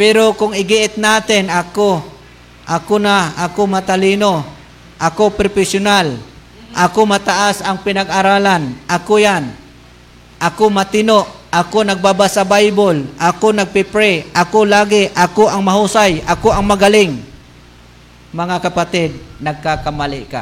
Pero kung igiit natin, ako, ako na, ako matalino, ako profesional, ako mataas ang pinag-aralan, ako yan, ako matino, ako nagbabasa Bible, ako nagpipray, ako lagi, ako ang mahusay, ako ang magaling. Mga kapatid, nagkakamali ka.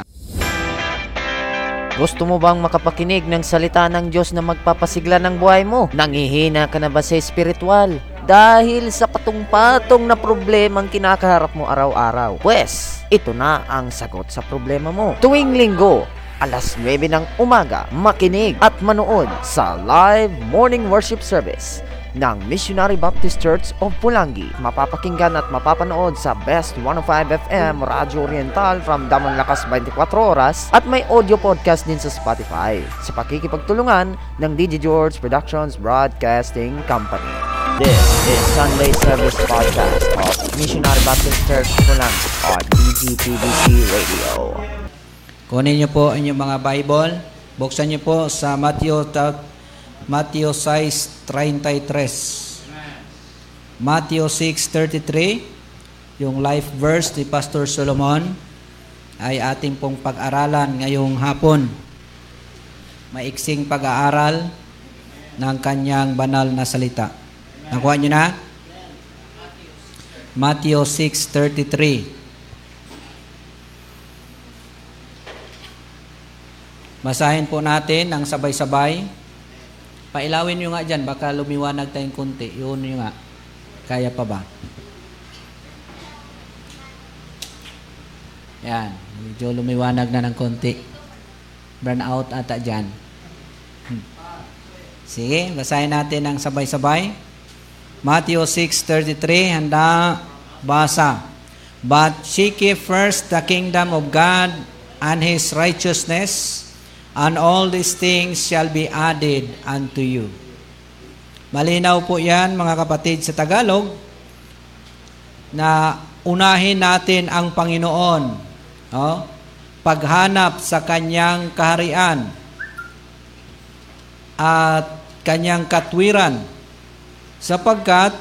Gusto mo bang makapakinig ng salita ng Diyos na magpapasigla ng buhay mo? Nangihina ka na ba sa espiritual? Dahil sa patong-patong na problemang kinakaharap mo araw-araw. Pwes, ito na ang sagot sa problema mo. Tuwing linggo, alas 9 ng umaga, makinig at manood sa live morning worship service ng Missionary Baptist Church of Pulangi. Mapapakinggan at mapapanood sa Best 105 FM Radyo Oriental from Damang Lakas 24 Oras at may audio podcast din sa Spotify sa pakikipagtulungan ng DJ George Productions Broadcasting Company. This is Sunday Service Podcast of Missionary Baptist Church Pulangi on DGTBC Radio. Kunin niyo po inyong mga Bible. Buksan niyo po sa Matthew, Matthew 6.33. Matthew 6.33, yung life verse ni Pastor Solomon, ay ating pong pag-aralan ngayong hapon. Maiksing pag-aaral ng kanyang banal na salita. Nakuha niyo na? Matthew 6.33. Basahin po natin ng sabay-sabay. Pailawin nyo nga dyan, baka lumiwanag tayong kunti. Yun nyo nga. Kaya pa ba? Yan. Medyo lumiwanag na ng konti. Burn out ata dyan. Hmm. Sige, basahin natin ng sabay-sabay. Matthew 6.33, handa, basa. But seek ye first the kingdom of God and His righteousness, and all these things shall be added unto you. Malinaw po yan, mga kapatid, sa Tagalog, na unahin natin ang Panginoon. No? Paghanap sa Kanyang kaharian at Kanyang katwiran. Sapagkat,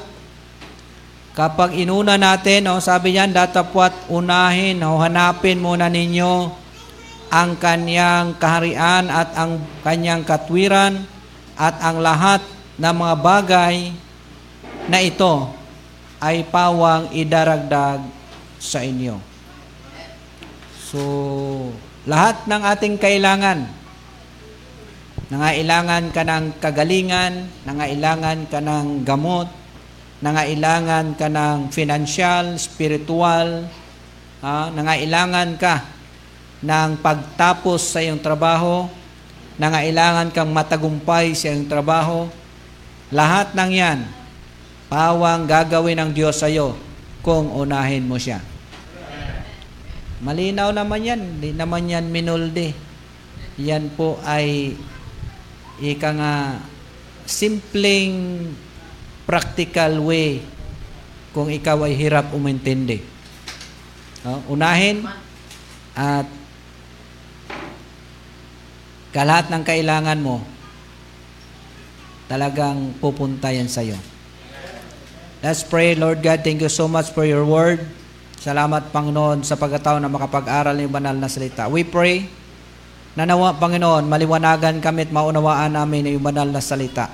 kapag inuna natin, no, sabi niyan, datapwat unahin o hanapin muna ninyo ang kanyang kaharian at ang kanyang katwiran at ang lahat ng mga bagay na ito ay pawang idaragdag sa inyo. So, lahat ng ating kailangan, nangailangan ka ng kagalingan, nangailangan ka ng gamot, nangailangan ka ng financial, spiritual, ha? nangailangan ka ng pagtapos sa iyong trabaho, nangailangan kang matagumpay sa iyong trabaho, lahat ng yan, pawang gagawin ng Diyos sa iyo kung unahin mo siya. Malinaw naman yan, hindi naman yan minulde. Yan po ay ika nga simpleng practical way kung ikaw ay hirap umintindi. Uh, unahin at kalahat ng kailangan mo, talagang pupunta yan sa'yo. Let's pray, Lord God, thank you so much for your word. Salamat, Panginoon, sa pagkataon na makapag-aral ng banal na salita. We pray na nawa, Panginoon, maliwanagan kami at maunawaan namin ng banal na salita.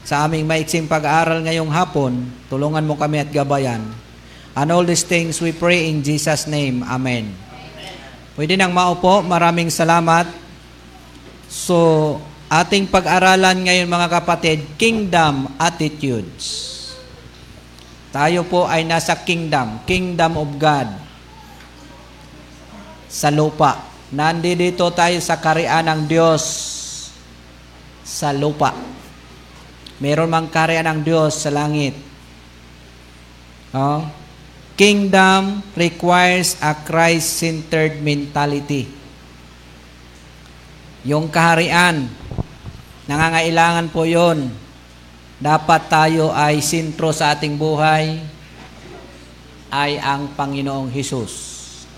Sa aming maiksing pag-aaral ngayong hapon, tulungan mo kami at gabayan. And all these things we pray in Jesus' name. Amen. Pwede nang maupo. Maraming salamat. So, ating pag-aralan ngayon mga kapatid, Kingdom Attitudes. Tayo po ay nasa kingdom, kingdom of God. Sa lupa. Nandito tayo sa karian ng Diyos sa lupa. Meron mang karian ng Diyos sa langit. Oh? Kingdom requires a Christ-centered mentality. Yung kaharian, nangangailangan po yon. Dapat tayo ay sintro sa ating buhay ay ang Panginoong Hesus.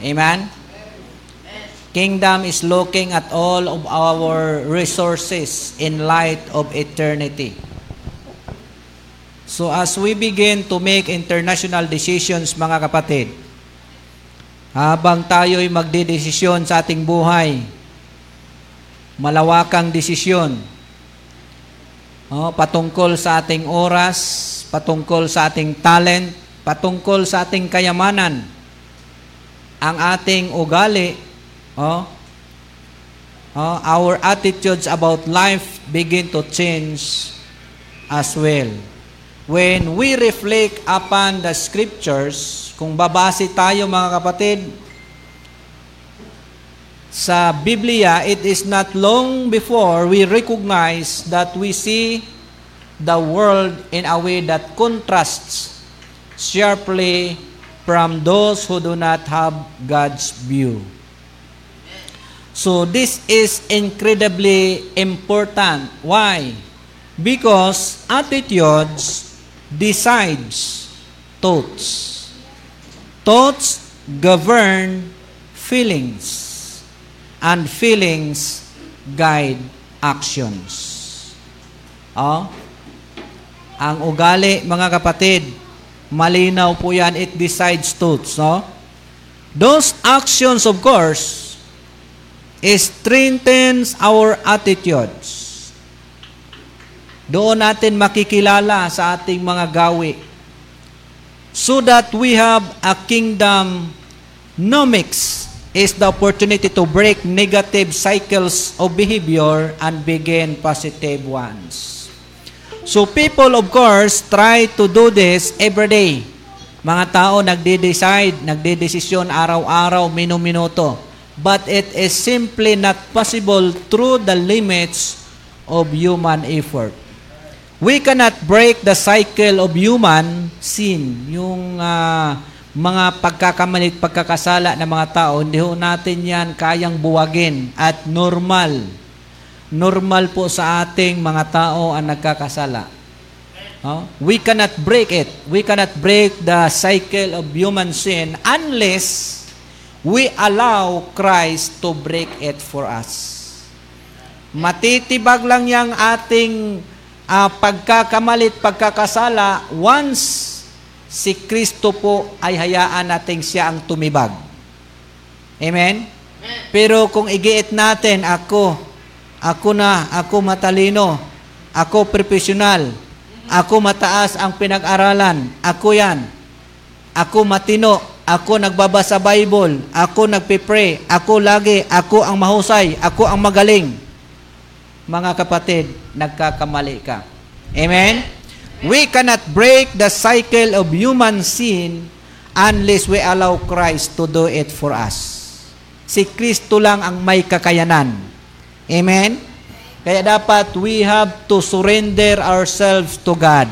Amen? Kingdom is looking at all of our resources in light of eternity. So as we begin to make international decisions, mga kapatid, habang tayo'y magdidesisyon sa ating buhay, malawakang desisyon, oh, patungkol sa ating oras, patungkol sa ating talent, patungkol sa ating kayamanan, ang ating ugali, oh, oh, our attitudes about life begin to change as well. When we reflect upon the scriptures, kung babase tayo mga kapatid, sa Biblia, it is not long before we recognize that we see the world in a way that contrasts sharply from those who do not have God's view. So this is incredibly important. Why? Because attitudes decides thoughts. Thoughts govern feelings. And feelings guide actions. Oh? Ang ugali, mga kapatid, malinaw po yan, it decides thoughts. No? Those actions, of course, strengthens our attitudes. Doon natin makikilala sa ating mga gawi. So that we have a kingdom nomics is the opportunity to break negative cycles of behavior and begin positive ones. So people of course try to do this every day. Mga tao nagde-decide, nagde-desisyon araw-araw, minu-minuto. But it is simply not possible through the limits of human effort. We cannot break the cycle of human sin, yung uh, mga pagkakamalit, pagkakasala ng mga tao, hindi ho natin yan kayang buwagin at normal. Normal po sa ating mga tao ang nagkakasala. Oh? We cannot break it. We cannot break the cycle of human sin unless we allow Christ to break it for us. Matitibag lang yang ating uh, pagkakamalit, pagkakasala, once si Kristo po ay hayaan natin siya ang tumibag. Amen? Amen? Pero kung igiit natin, ako, ako na, ako matalino, ako profesional, ako mataas ang pinag-aralan, ako yan, ako matino, ako nagbabasa Bible, ako nagpe-pray, ako lagi, ako ang mahusay, ako ang magaling mga kapatid, nagkakamali ka. Amen? We cannot break the cycle of human sin unless we allow Christ to do it for us. Si Kristo lang ang may kakayanan. Amen? Kaya dapat we have to surrender ourselves to God.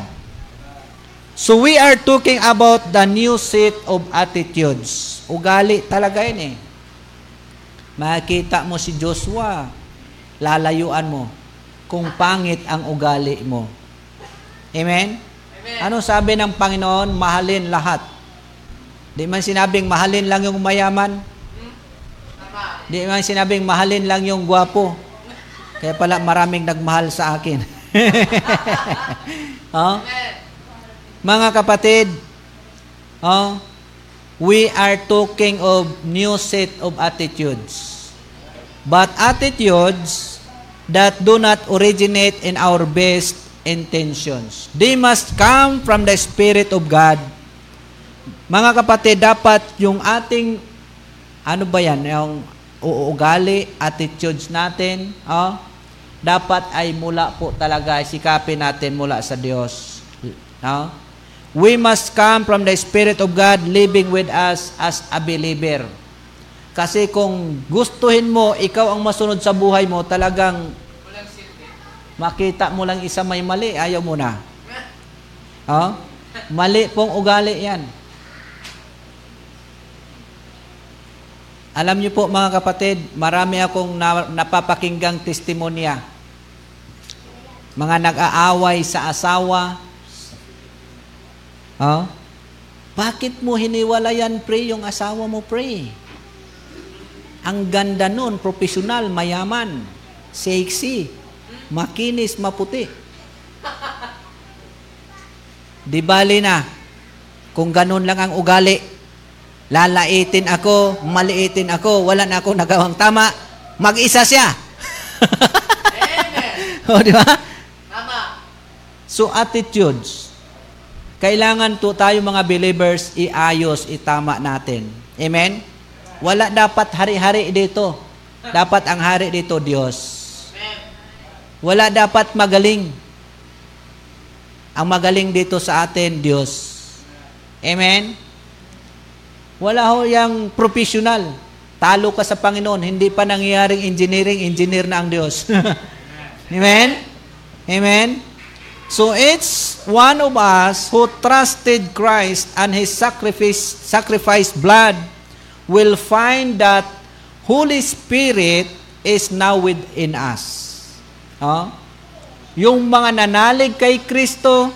So we are talking about the new set of attitudes. Ugali talaga yun eh. Makikita mo si Joshua, lalayuan mo kung pangit ang ugali mo. Amen? Amen? Ano sabi ng Panginoon? Mahalin lahat. Di man sinabing mahalin lang yung mayaman. Di man sinabing mahalin lang yung gwapo. Kaya pala maraming nagmahal sa akin. oh? Mga kapatid, oh, we are talking of new set of attitudes. But attitudes that do not originate in our best intentions. They must come from the Spirit of God. Mga kapatid, dapat yung ating, ano ba yan, yung uugali, attitudes natin, oh, dapat ay mula po talaga, sikapin natin mula sa Diyos. No? We must come from the Spirit of God living with us as a believer. Kasi kung gustuhin mo, ikaw ang masunod sa buhay mo, talagang makita mo lang isa may mali, ayaw mo na. Oh? Mali pong ugali yan. Alam niyo po mga kapatid, marami akong na, napapakinggang testimonya. Mga nag-aaway sa asawa. Oh? Bakit mo hiniwalayan, pre, yung asawa mo, pre? Ang ganda nun, profesional, mayaman, sexy, makinis, maputi. Di bali na. Kung ganun lang ang ugali, lalaitin ako, maliitin ako, wala na akong nagawang tama, mag-isa siya. o, di ba? So, attitudes. Kailangan to tayo mga believers iayos, itama natin. Amen? Wala dapat hari-hari dito. Dapat ang hari dito, Diyos. Wala dapat magaling. Ang magaling dito sa atin, Diyos. Amen? Wala ho yung professional. Talo ka sa Panginoon. Hindi pa nangyayaring engineering, engineer na ang Diyos. Amen? Amen? So it's one of us who trusted Christ and His sacrifice, sacrificed blood will find that Holy Spirit is now within us. Oh? Yung mga nanalig kay Kristo,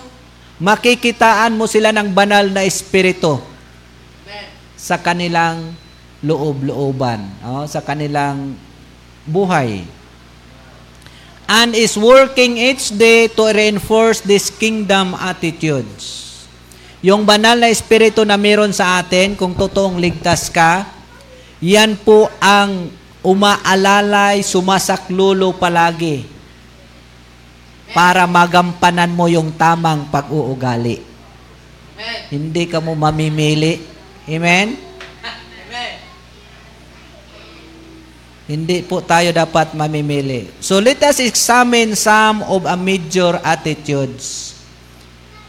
makikitaan mo sila ng banal na espiritu sa kanilang loob-looban, oh, sa kanilang buhay and is working each day to reinforce this kingdom attitudes. Yung banal na espiritu na meron sa atin, kung totoong ligtas ka, yan po ang umaalalay, sumasaklulo palagi para magampanan mo yung tamang pag-uugali. Hindi ka mo mamimili. Amen? Hindi po tayo dapat mamimili. So let us examine some of a major attitudes.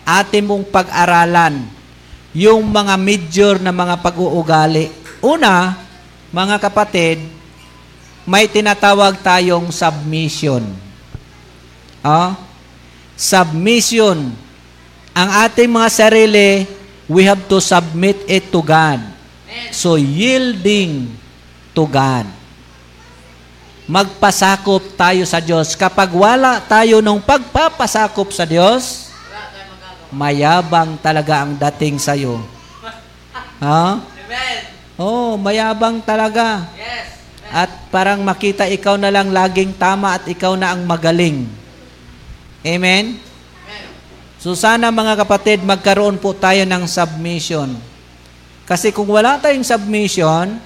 Atin mong pag-aralan yung mga major na mga pag-uugali. Una, mga kapatid, may tinatawag tayong submission. Ah? Submission. Ang ating mga sarili, we have to submit it to God. So yielding to God magpasakop tayo sa Diyos. Kapag wala tayo ng pagpapasakop sa Diyos, mayabang talaga ang dating sa iyo. Ha? Amen. Oh, mayabang talaga. Yes. At parang makita ikaw na lang laging tama at ikaw na ang magaling. Amen? Amen. So sana mga kapatid, magkaroon po tayo ng submission. Kasi kung wala tayong submission,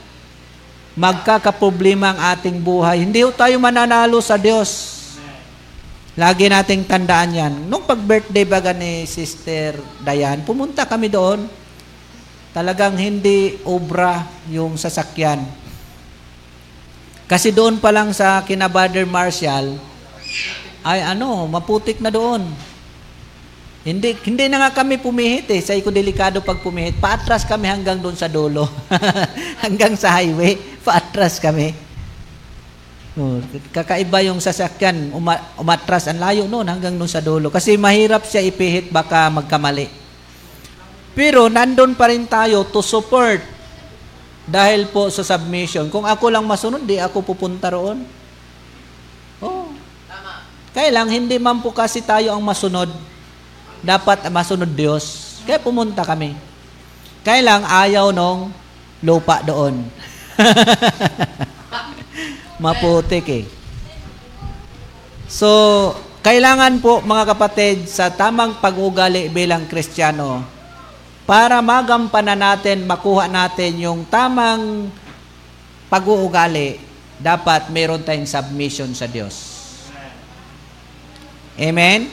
magkakaproblema ang ating buhay. Hindi tayo mananalo sa Diyos. Lagi nating tandaan yan. Nung pag-birthday baga ni Sister Dayan, pumunta kami doon. Talagang hindi obra yung sasakyan. Kasi doon pa lang sa kina Brother Marshall, ay ano, maputik na doon. Hindi, hindi na nga kami pumihit eh. Sa iko delikado pag pumihit. Paatras kami hanggang doon sa dulo. hanggang sa highway. Paatras kami. Oh, kakaiba yung sasakyan. Uma, umatras. Ang layo noon hanggang doon sa dulo. Kasi mahirap siya ipihit baka magkamali. Pero nandun pa rin tayo to support. Dahil po sa submission. Kung ako lang masunod, di ako pupunta roon. Kaya lang, hindi man po kasi tayo ang masunod dapat masunod Diyos. Kaya pumunta kami. Kaya lang ayaw nung lupa doon. Maputik eh. So, kailangan po mga kapatid sa tamang pag-ugali bilang Kristiyano para magampanan natin, makuha natin yung tamang pag-uugali, dapat meron tayong submission sa Diyos. Amen?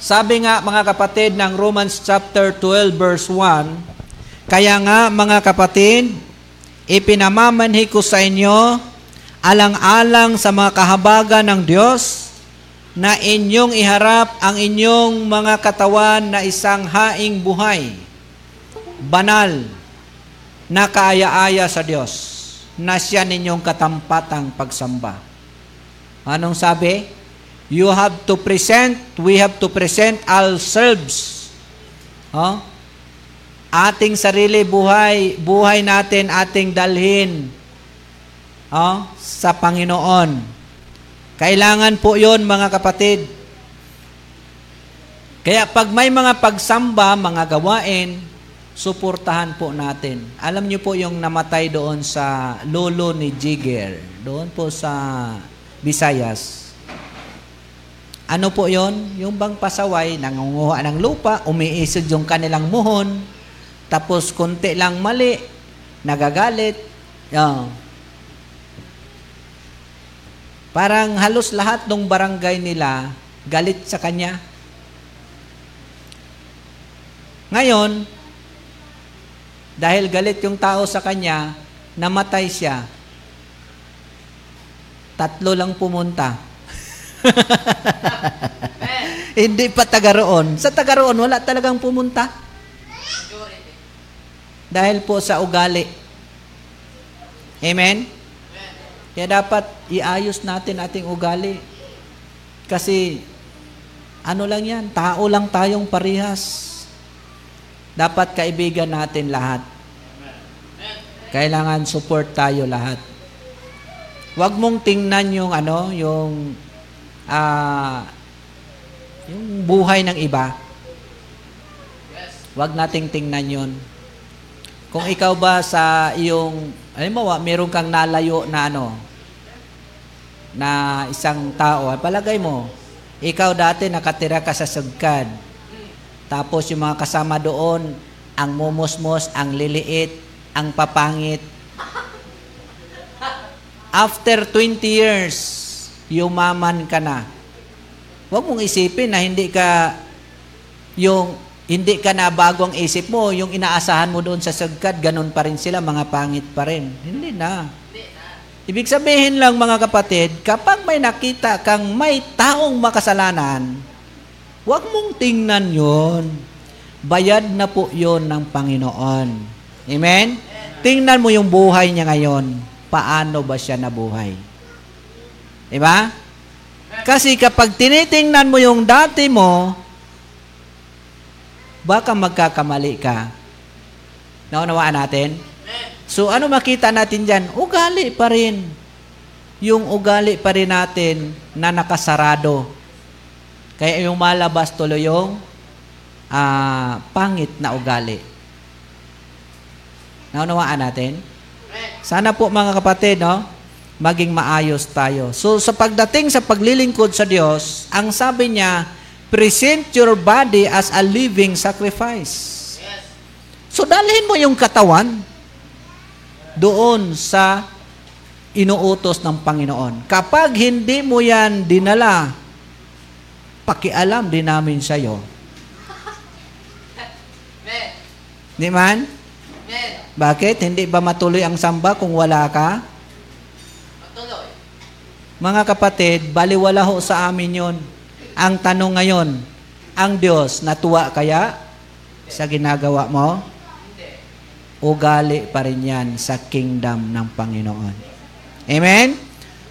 Sabi nga mga kapatid ng Romans chapter 12 verse 1, Kaya nga mga kapatid, ipinamamanhi ko sa inyo alang-alang sa mga kahabagan ng Diyos na inyong iharap ang inyong mga katawan na isang haing buhay, banal, na kaaya-aya sa Diyos, na siya ninyong katampatang pagsamba. Anong sabi? You have to present, we have to present ourselves. Oh? Ating sarili buhay, buhay natin ating dalhin oh, sa Panginoon. Kailangan po 'yon mga kapatid. Kaya pag may mga pagsamba, mga gawain, suportahan po natin. Alam niyo po yung namatay doon sa lolo ni Jigger, doon po sa Visayas Ano po yon? Yung bang pasaway, nangunguha ng lupa, umiisod yung kanilang muhon, tapos konti lang mali, nagagalit. Yan. Parang halos lahat ng barangay nila galit sa kanya. Ngayon, dahil galit yung tao sa kanya, namatay siya. Tatlo lang pumunta. Hindi pa taga roon. Sa taga roon, wala talagang pumunta. Dahil po sa ugali. Amen? Kaya dapat iayos natin ating ugali. Kasi, ano lang yan, tao lang tayong parihas. Dapat kaibigan natin lahat. Kailangan support tayo lahat. Huwag mong tingnan yung ano, yung ah yung buhay ng iba. Huwag nating tingnan yon. Kung ikaw ba sa iyong, halimbawa, meron kang nalayo na ano, na isang tao, palagay mo, ikaw dati nakatira ka sa Sugkad. Tapos yung mga kasama doon, ang mumosmos, ang liliit, ang papangit. After 20 years, yumaman ka na. Huwag mong isipin na hindi ka yung hindi ka na bago ang isip mo, yung inaasahan mo doon sa sagkad, ganun pa rin sila, mga pangit pa rin. Hindi na. Ibig sabihin lang mga kapatid, kapag may nakita kang may taong makasalanan, huwag mong tingnan yon. Bayad na po yon ng Panginoon. Amen? Tingnan mo yung buhay niya ngayon. Paano ba siya nabuhay? Diba? Kasi kapag tinitingnan mo yung dati mo, baka magkakamali ka. Naunawaan natin? So ano makita natin dyan? Ugali pa rin. Yung ugali pa rin natin na nakasarado. Kaya yung malabas tuloy yung uh, pangit na ugali. Naunawaan natin? Sana po mga kapatid, no? Maging maayos tayo. So sa pagdating sa paglilingkod sa Diyos, ang sabi niya, present your body as a living sacrifice. So dalhin mo yung katawan doon sa inuutos ng Panginoon. Kapag hindi mo yan dinala, pakialam din namin sa iyo. Di man? Bakit? Hindi ba matuloy ang samba kung wala ka? Mga kapatid, baliwala ho sa amin yon. Ang tanong ngayon, ang Diyos natuwa kaya sa ginagawa mo? Ugali pa rin yan sa kingdom ng Panginoon. Amen?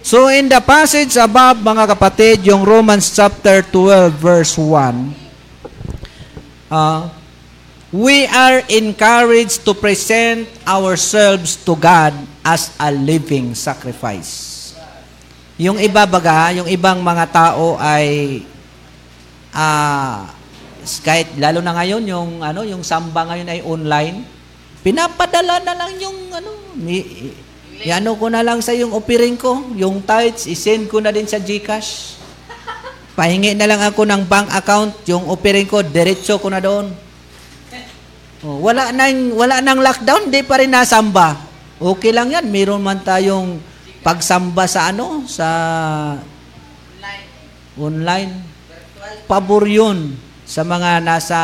So in the passage above, mga kapatid, yung Romans chapter 12 verse 1, uh, we are encouraged to present ourselves to God as a living sacrifice. Yung iba baga, yung ibang mga tao ay ah kahit lalo na ngayon yung ano, yung samba ngayon ay online. Pinapadala na lang yung ano, ni, ano ko na lang sa yung offering ko, yung tithes, isend ko na din sa GCash. Pahingi na lang ako ng bank account, yung offering ko, diretso ko na doon. Oh, wala nang wala nang lockdown, di pa rin nasamba. Okay lang 'yan, meron man tayong pagsamba sa ano, sa online. online. Pabor yun sa mga nasa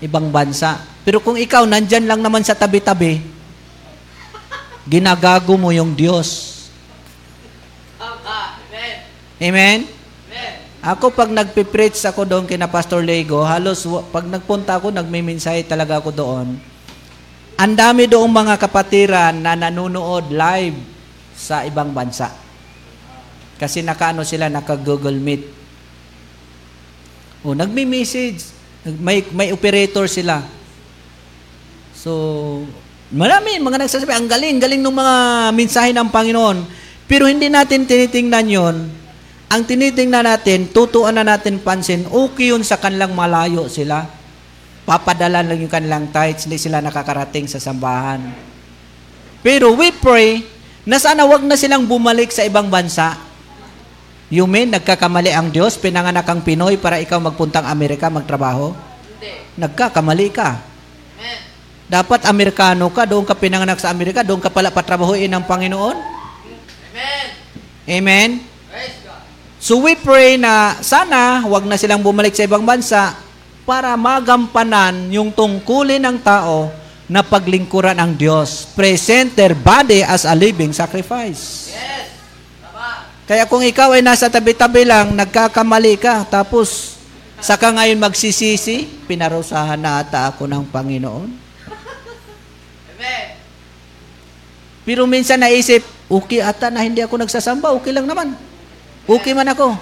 ibang bansa. Pero kung ikaw, nandyan lang naman sa tabi-tabi, ginagago mo yung Diyos. Amen? Ako pag nagpipreach ako doon kina Pastor Lego, halos pag nagpunta ako, nagmiminsahe talaga ako doon. Ang dami doong mga kapatiran na nanonood live sa ibang bansa. Kasi nakaano sila, naka-Google Meet. O, nagmi-message. May, may operator sila. So, marami, mga nagsasabi, ang galing, galing ng mga mensahe ng Panginoon. Pero hindi natin tinitingnan yon. Ang tinitingnan natin, tutuan na natin pansin, okay yun sa kanilang malayo sila. Papadala lang yung kanilang tithes, hindi sila nakakarating sa sambahan. Pero we pray na sana wag na silang bumalik sa ibang bansa. You mean, nagkakamali ang Diyos, pinanganak ang Pinoy para ikaw magpuntang Amerika magtrabaho? Nagkakamali ka. Dapat Amerikano ka, doon ka pinanganak sa Amerika, doon ka pala patrabahuin ng Panginoon. Amen? So we pray na sana wag na silang bumalik sa ibang bansa para magampanan yung tungkulin ng tao na paglingkuran ang Diyos. Present their body as a living sacrifice. Kaya kung ikaw ay nasa tabi-tabi lang, nagkakamali ka, tapos saka ngayon magsisisi, pinarusahan na ata ako ng Panginoon. Pero minsan naisip, okay ata na hindi ako nagsasamba, okay lang naman. Okay man ako.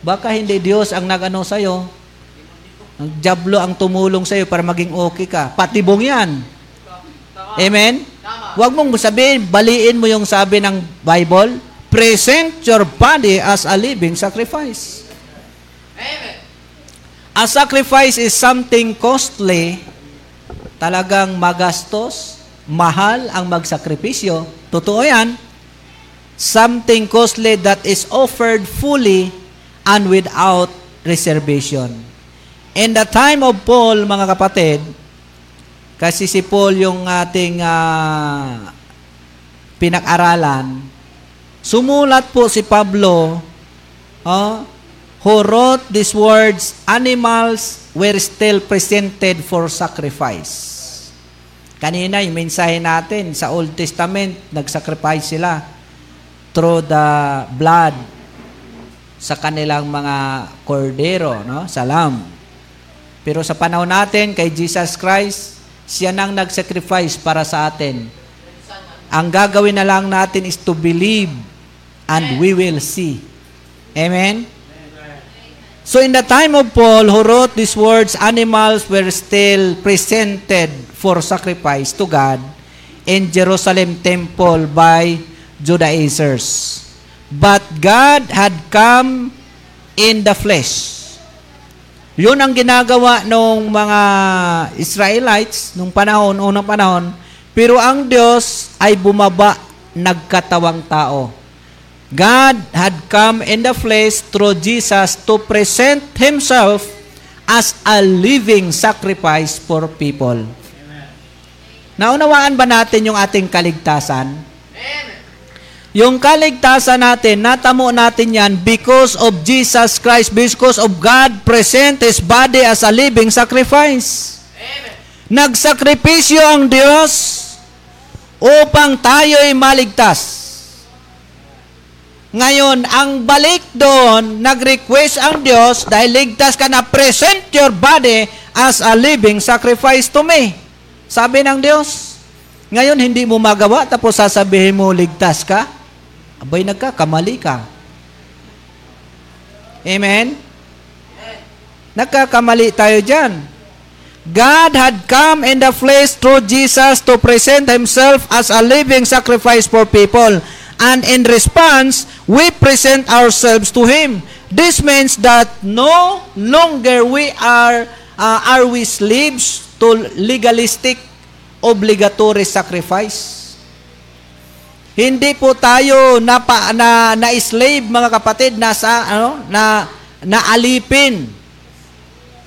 Baka hindi Diyos ang nagano sa'yo. Ang Diablo ang tumulong sa'yo para maging okay ka. Patibong yan. Amen? Huwag mong sabihin, baliin mo yung sabi ng Bible, present your body as a living sacrifice. A sacrifice is something costly, talagang magastos, mahal ang magsakripisyo. Totoo yan. Something costly that is offered fully and without reservation. In the time of Paul, mga kapatid, kasi si Paul yung ating ah, pinag-aralan, sumulat po si Pablo, oh, who wrote these words, animals were still presented for sacrifice. Kanina, yung mensahe natin sa Old Testament, nag-sacrifice sila through the blood sa kanilang mga kordero, no? sa lamb. Pero sa panahon natin, kay Jesus Christ, siya nang nag-sacrifice para sa atin. Ang gagawin na lang natin is to believe and we will see. Amen? So in the time of Paul, who wrote these words, animals were still presented for sacrifice to God in Jerusalem temple by Judaizers. But God had come in the flesh. Yun ang ginagawa ng mga Israelites nung panahon, unang panahon. Pero ang Diyos ay bumaba, nagkatawang tao. God had come in the flesh through Jesus to present Himself as a living sacrifice for people. Naunawaan ba natin yung ating kaligtasan? Yung kaligtasan natin, natamo natin yan because of Jesus Christ, because of God present His body as a living sacrifice. Nagsakripisyo ang Diyos upang tayo'y maligtas. Ngayon, ang balik doon, nag-request ang Diyos dahil ligtas ka na present your body as a living sacrifice to me. Sabi ng Diyos. Ngayon, hindi mo magawa tapos sasabihin mo ligtas ka. Abay, nagkakamali ka. Amen? Nagkakamali tayo dyan. God had come in the flesh through Jesus to present Himself as a living sacrifice for people. And in response, we present ourselves to Him. This means that no longer we are uh, are we slaves to legalistic obligatory sacrifice. Hindi po tayo na pa, na, na slave mga kapatid na sa ano na naalipin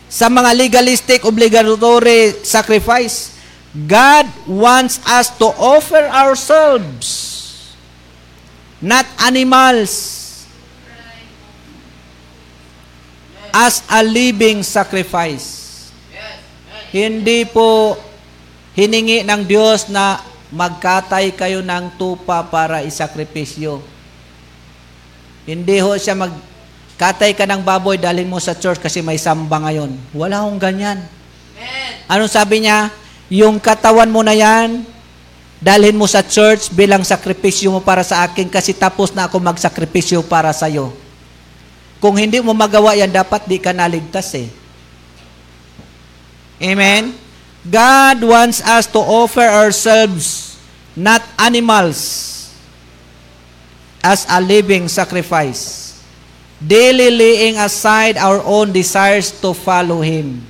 sa mga legalistic obligatory sacrifice. God wants us to offer ourselves not animals as a living sacrifice. Hindi po hiningi ng Diyos na magkatay kayo ng tupa para isakripisyo. Hindi ho siya magkatay ka ng baboy, dalhin mo sa church kasi may samba ngayon. Wala hong ganyan. Anong sabi niya? Yung katawan mo na yan, dalhin mo sa church bilang sakripisyo mo para sa akin kasi tapos na ako magsakripisyo para sa iyo. Kung hindi mo magawa yan, dapat di ka naligtas eh. Amen? God wants us to offer ourselves, not animals, as a living sacrifice. Daily laying aside our own desires to follow Him.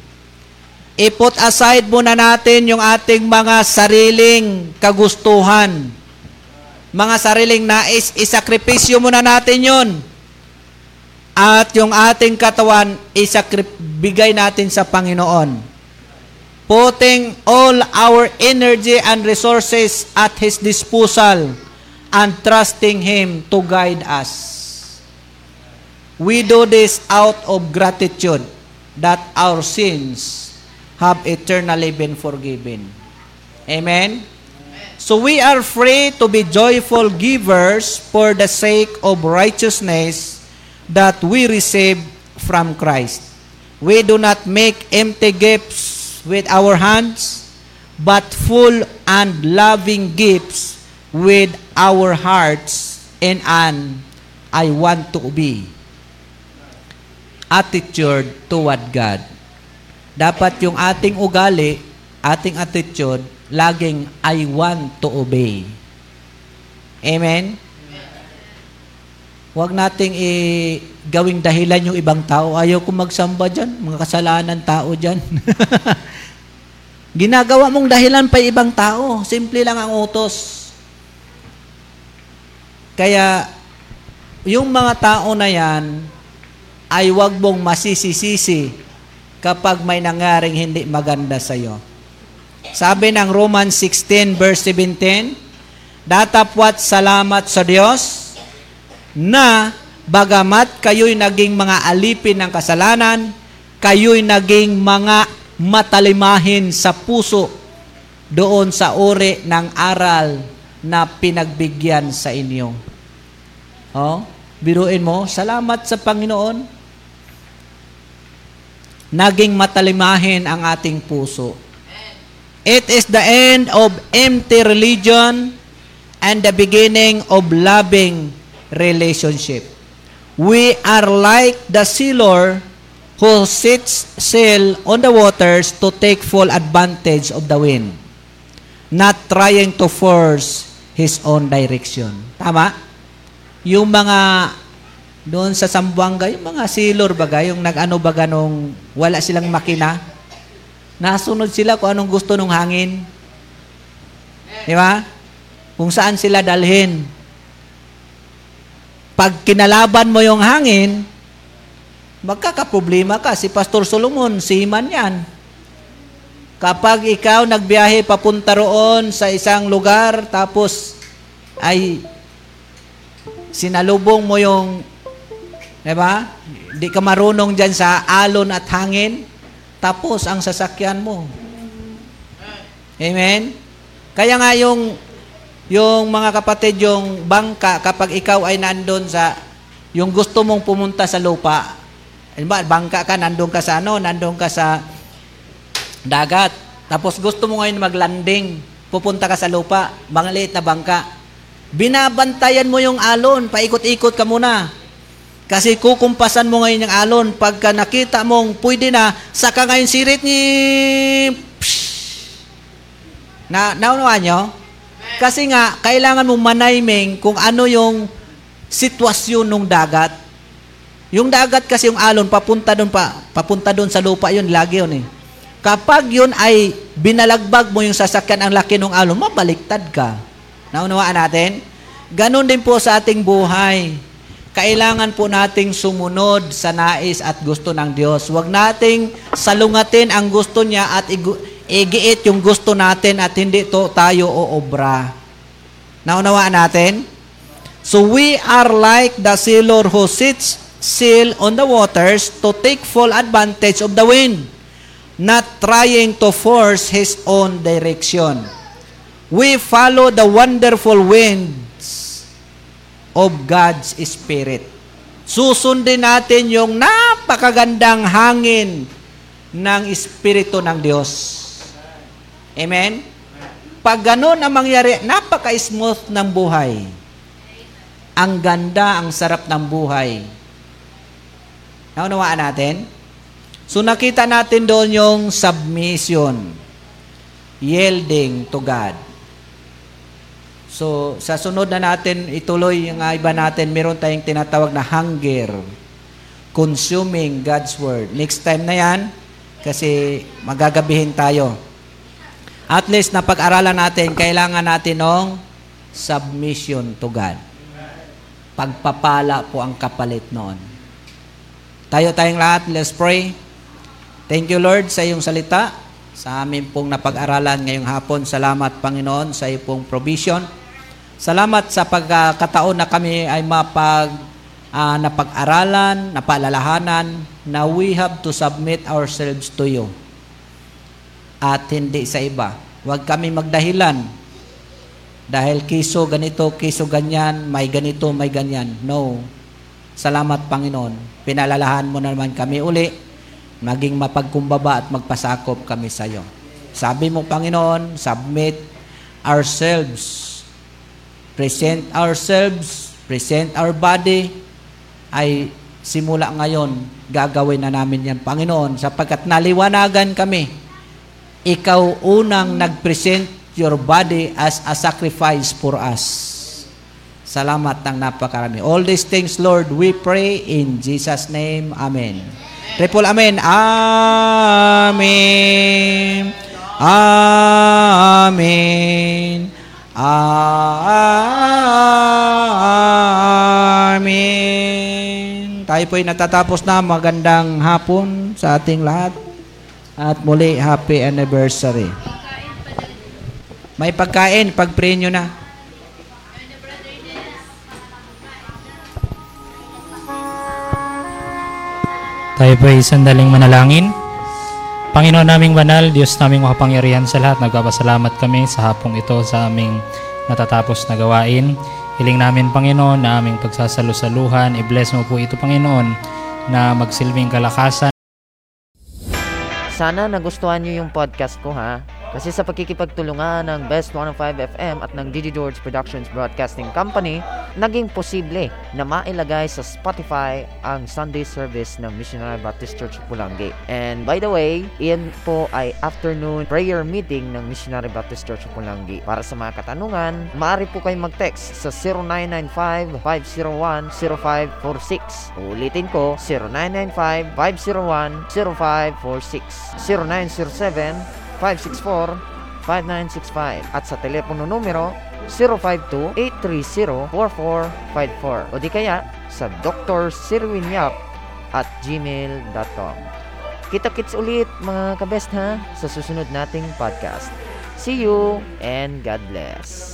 I-put aside muna natin yung ating mga sariling kagustuhan. Mga sariling nais, isakripisyo muna natin yon At yung ating katawan, isakrip, bigay natin sa Panginoon. Putting all our energy and resources at His disposal and trusting Him to guide us. We do this out of gratitude that our sins have eternally been forgiven. Amen? So we are free to be joyful givers for the sake of righteousness that we receive from Christ. We do not make empty gifts with our hands, but full and loving gifts with our hearts in an I want to be attitude toward God. Dapat yung ating ugali, ating attitude, laging I want to obey. Amen? Huwag nating i gawing dahilan yung ibang tao. Ayaw ko magsamba dyan. Mga kasalanan tao dyan. Ginagawa mong dahilan pa ibang tao. Simple lang ang utos. Kaya, yung mga tao na yan, ay wag mong masisisisi kapag may nangyaring hindi maganda sa iyo. Sabi ng Romans 16 verse 17, Datapwat salamat sa Diyos na bagamat kayo'y naging mga alipin ng kasalanan, kayo'y naging mga matalimahin sa puso doon sa uri ng aral na pinagbigyan sa inyo. Oh, biruin mo, salamat sa Panginoon. Naging matalimahin ang ating puso. It is the end of empty religion and the beginning of loving relationship. We are like the sailor who sits sail on the waters to take full advantage of the wind, not trying to force his own direction. Tama? Yung mga doon sa Sambuanga, yung mga sailor baga, yung nag-ano baga nung wala silang makina, Nasunod sila kung anong gusto ng hangin. Di ba? Kung saan sila dalhin. Pag kinalaban mo yung hangin, magkakaproblema ka. Si Pastor Solomon, siman yan. Kapag ikaw nagbiyahe papunta roon sa isang lugar, tapos ay sinalubong mo yung, di ba? Di ka marunong dyan sa alon at hangin, tapos ang sasakyan mo. Amen? Kaya nga yung yung mga kapatid, yung bangka, kapag ikaw ay nandun sa, yung gusto mong pumunta sa lupa, ba, bangka ka, nandun ka sa ano, nandun ka sa dagat. Tapos gusto mo ngayon maglanding, pupunta ka sa lupa, maliit na bangka. Binabantayan mo yung alon, paikot-ikot ka muna. Kasi kukumpasan mo ngayon yung alon, pagka nakita mong pwede na, saka ngayon sirit ni... Na, naunawa nyo? Kasi nga, kailangan mong manayming kung ano yung sitwasyon ng dagat. Yung dagat kasi yung alon, papunta doon pa, papunta doon sa lupa yun, lagi yun eh. Kapag yun ay binalagbag mo yung sasakyan ang laki ng alon, mabaliktad ka. Naunawaan natin? Ganon din po sa ating buhay. Kailangan po nating sumunod sa nais at gusto ng Diyos. Huwag nating salungatin ang gusto niya at igiit yung gusto natin at hindi to tayo o obra. Naunawaan natin? So we are like the sailor who sits still on the waters to take full advantage of the wind, not trying to force his own direction. We follow the wonderful winds of God's Spirit. Susundin natin yung napakagandang hangin ng Espiritu ng Diyos. Amen? Pag ganun ang mangyari, napaka-smooth ng buhay. Ang ganda, ang sarap ng buhay. Naunawaan natin? So nakita natin doon yung submission. Yielding to God. So, sa sunod na natin ituloy yung iba natin, meron tayong tinatawag na hunger. Consuming God's Word. Next time na yan, kasi magagabihin tayo. At least, napag-aralan natin, kailangan natin ng submission to God. Pagpapala po ang kapalit noon. Tayo tayong lahat, let's pray. Thank you Lord sa iyong salita, sa amin pong napag-aralan ngayong hapon. Salamat Panginoon sa iyong pong provision. Salamat sa pagkakataon na kami ay mapag uh, napag-aralan, napaalalahanan na we have to submit ourselves to you. At hindi sa iba. Huwag kami magdahilan dahil kiso ganito, kiso ganyan, may ganito, may ganyan. No. Salamat Panginoon. Pinalalahan mo naman kami uli, maging mapagkumbaba at magpasakop kami sa iyo. Sabi mo Panginoon, submit ourselves. Present ourselves, present our body, ay simula ngayon, gagawin na namin yan, Panginoon, sapagkat naliwanagan kami. Ikaw unang nag-present your body as a sacrifice for us. Salamat ng napakarami. All these things, Lord, we pray in Jesus' name. Amen. Triple Amen. Amen. Amen. Amen. Tayo po natatapos na magandang hapon sa ating lahat. At muli, happy anniversary. May pagkain, pag-pray nyo na. Tayo po ay sandaling manalangin. Panginoon naming banal, Diyos naming makapangyarihan sa lahat, nagpapasalamat kami sa hapong ito sa aming natatapos na gawain. Hiling namin, Panginoon, na aming pagsasalusaluhan. I-bless mo po ito, Panginoon, na magsilbing kalakasan. Sana nagustuhan nyo yung podcast ko ha. Kasi sa pagkikipagtulungan ng Best 105 FM at ng Didi George Productions Broadcasting Company, naging posible na mailagay sa Spotify ang Sunday service ng Missionary Baptist Church Pulangi. And by the way, iyan po ay afternoon prayer meeting ng Missionary Baptist Church Pulangi. Para sa mga katanungan, maaari po kayong mag-text sa 0995-501-0546. Ulitin ko, 0995-501-0546. 0907 564-5965 at sa telepono numero 052-830-4454 o di kaya sa Dr. Sirwin Yap at gmail.com Kita-kits ulit mga kabest ha sa susunod nating podcast. See you and God bless.